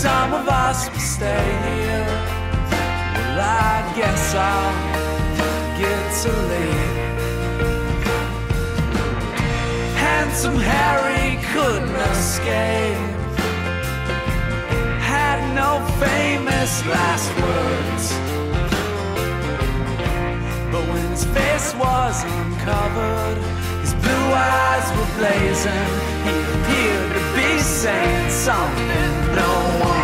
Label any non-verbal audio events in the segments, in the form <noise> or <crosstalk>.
Some of us will stay here. Well, I guess I'll get to leave. Handsome Harry couldn't escape. Had no famous last words. But when his face was uncovered, his blue eyes were blazing. He appeared saying something no one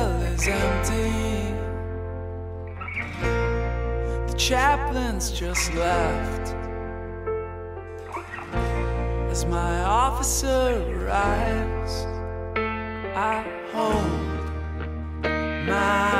cell is empty. The chaplain's just left. As my officer arrives, I hold my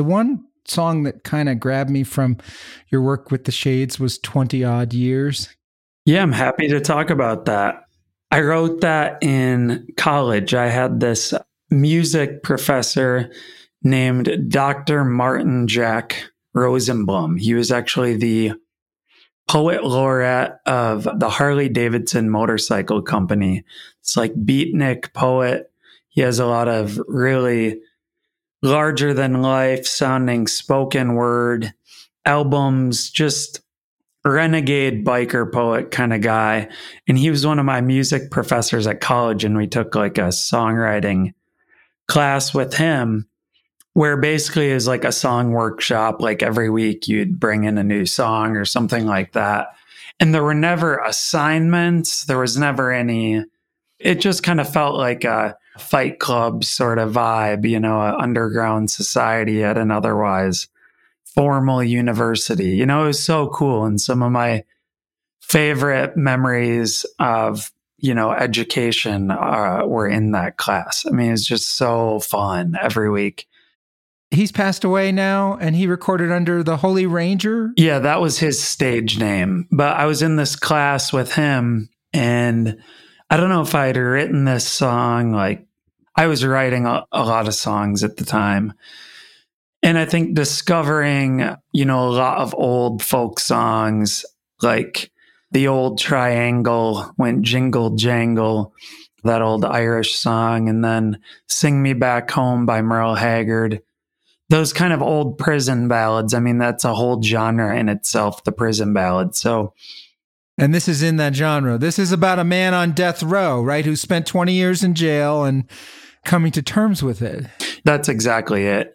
The one song that kind of grabbed me from your work with the Shades was 20 odd years. Yeah, I'm happy to talk about that. I wrote that in college. I had this music professor named Dr. Martin Jack Rosenblum. He was actually the poet laureate of the Harley Davidson Motorcycle Company. It's like beatnik poet. He has a lot of really larger than life sounding spoken word albums, just renegade biker poet kind of guy. And he was one of my music professors at college, and we took like a songwriting class with him where basically is like a song workshop. Like every week you'd bring in a new song or something like that. And there were never assignments, there was never any, it just kind of felt like a fight club sort of vibe, you know, an underground society at an otherwise formal university. You know, it was so cool. And some of my favorite memories of, you know, education uh, were in that class. I mean, it's just so fun every week. He's passed away now and he recorded under the Holy Ranger. Yeah, that was his stage name. But I was in this class with him and I don't know if I'd written this song. Like, I was writing a, a lot of songs at the time. And I think discovering, you know, a lot of old folk songs, like the old triangle went jingle jangle, that old Irish song, and then Sing Me Back Home by Merle Haggard. Those kind of old prison ballads. I mean, that's a whole genre in itself, the prison ballad. So, And this is in that genre. This is about a man on death row, right? Who spent 20 years in jail and coming to terms with it. That's exactly it.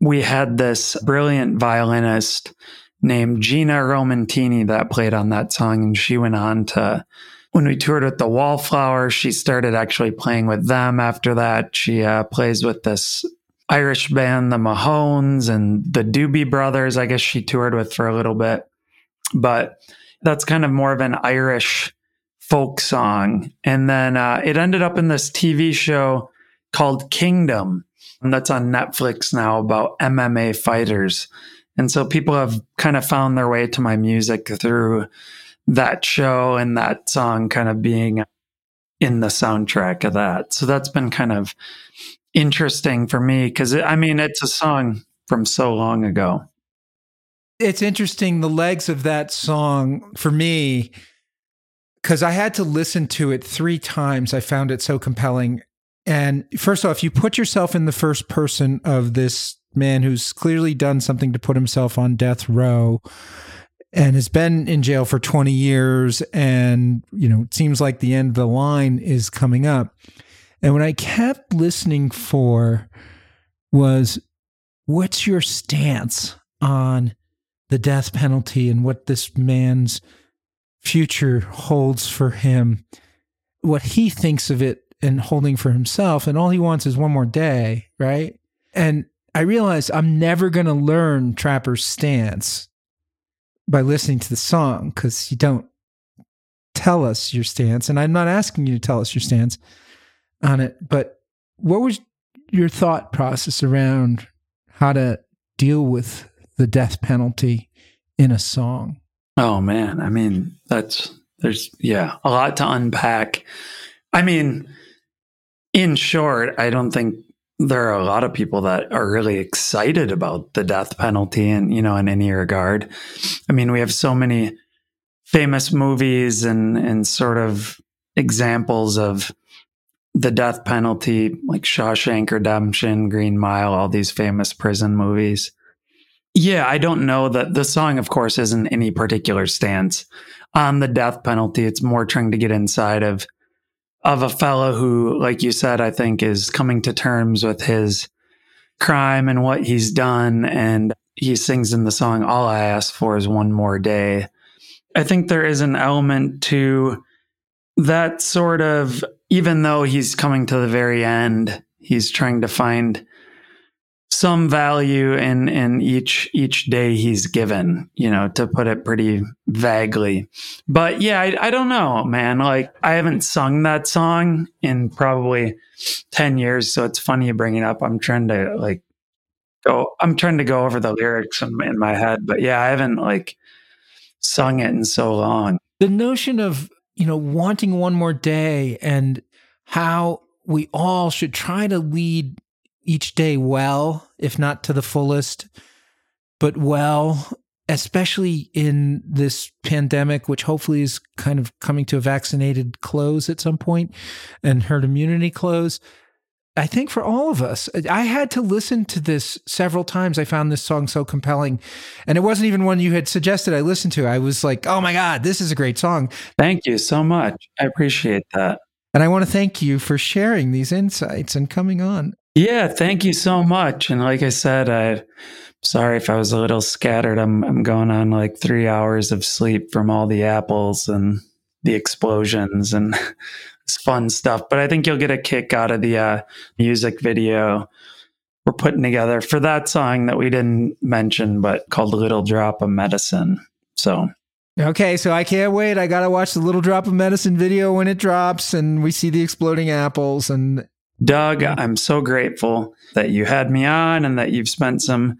We had this brilliant violinist named Gina Romantini that played on that song, and she went on to. When we toured with the Wallflowers, she started actually playing with them. After that, she uh, plays with this Irish band, the Mahones, and the Doobie Brothers. I guess she toured with for a little bit, but that's kind of more of an Irish folk song. And then uh, it ended up in this TV show called Kingdom. that's on Netflix now about MMA fighters. And so people have kind of found their way to my music through that show and that song kind of being in the soundtrack of that. So that's been kind of interesting for me because I mean, it's a song from so long ago. It's interesting the legs of that song for me because I had to listen to it three times. I found it so compelling. And first off, you put yourself in the first person of this man who's clearly done something to put himself on death row and has been in jail for 20 years and you know it seems like the end of the line is coming up and what i kept listening for was what's your stance on the death penalty and what this man's future holds for him what he thinks of it and holding for himself and all he wants is one more day right and i realized i'm never going to learn trapper's stance by listening to the song because you don't tell us your stance. And I'm not asking you to tell us your stance on it, but what was your thought process around how to deal with the death penalty in a song? Oh man, I mean, that's there's yeah, a lot to unpack. I mean, in short, I don't think there are a lot of people that are really excited about the death penalty and you know in any regard i mean we have so many famous movies and and sort of examples of the death penalty like shawshank redemption green mile all these famous prison movies yeah i don't know that the song of course isn't any particular stance on the death penalty it's more trying to get inside of of a fellow who, like you said, I think is coming to terms with his crime and what he's done. And he sings in the song, All I Ask For Is One More Day. I think there is an element to that sort of, even though he's coming to the very end, he's trying to find some value in in each each day he's given you know to put it pretty vaguely. But yeah I, I don't know man. Like i haven't sung that song in probably 10 years so it's funny you bring it up. I'm trying to like go i'm trying to go over the lyrics in, in my head but yeah i haven't like sung it in so long. The notion of you know wanting one more day and how we all should try to lead each day well, if not to the fullest, but well, especially in this pandemic, which hopefully is kind of coming to a vaccinated close at some point and herd immunity close. I think for all of us, I had to listen to this several times. I found this song so compelling. And it wasn't even one you had suggested I listened to. I was like, oh my God, this is a great song. Thank you so much. I appreciate that. And I want to thank you for sharing these insights and coming on. Yeah, thank you so much. And like I said, I sorry if I was a little scattered. I'm I'm going on like three hours of sleep from all the apples and the explosions and <laughs> it's fun stuff. But I think you'll get a kick out of the uh, music video we're putting together for that song that we didn't mention, but called "Little Drop of Medicine." So Okay, so I can't wait. I got to watch the Little Drop of Medicine video when it drops and we see the exploding apples and Doug, I'm so grateful that you had me on and that you've spent some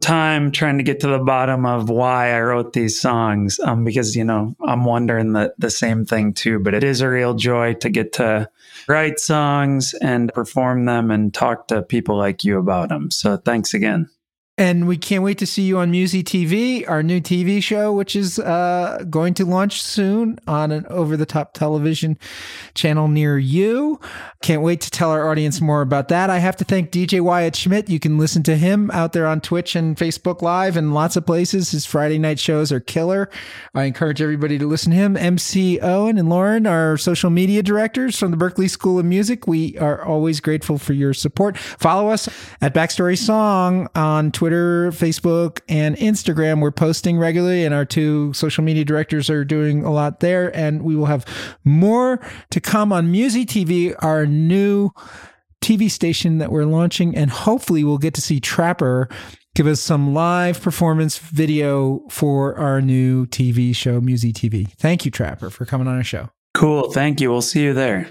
time trying to get to the bottom of why I wrote these songs. Um, because, you know, I'm wondering the, the same thing too, but it is a real joy to get to write songs and perform them and talk to people like you about them. So thanks again. And we can't wait to see you on Musi TV, our new TV show, which is uh, going to launch soon on an over the top television channel near you. Can't wait to tell our audience more about that. I have to thank DJ Wyatt Schmidt. You can listen to him out there on Twitch and Facebook Live and lots of places. His Friday night shows are killer. I encourage everybody to listen to him. MC Owen and Lauren, our social media directors from the Berklee School of Music. We are always grateful for your support. Follow us at Backstory Song on Twitter. Twitter, Facebook, and Instagram. We're posting regularly, and our two social media directors are doing a lot there. And we will have more to come on Musi TV, our new TV station that we're launching. And hopefully, we'll get to see Trapper give us some live performance video for our new TV show, Musi TV. Thank you, Trapper, for coming on our show. Cool. Thank you. We'll see you there.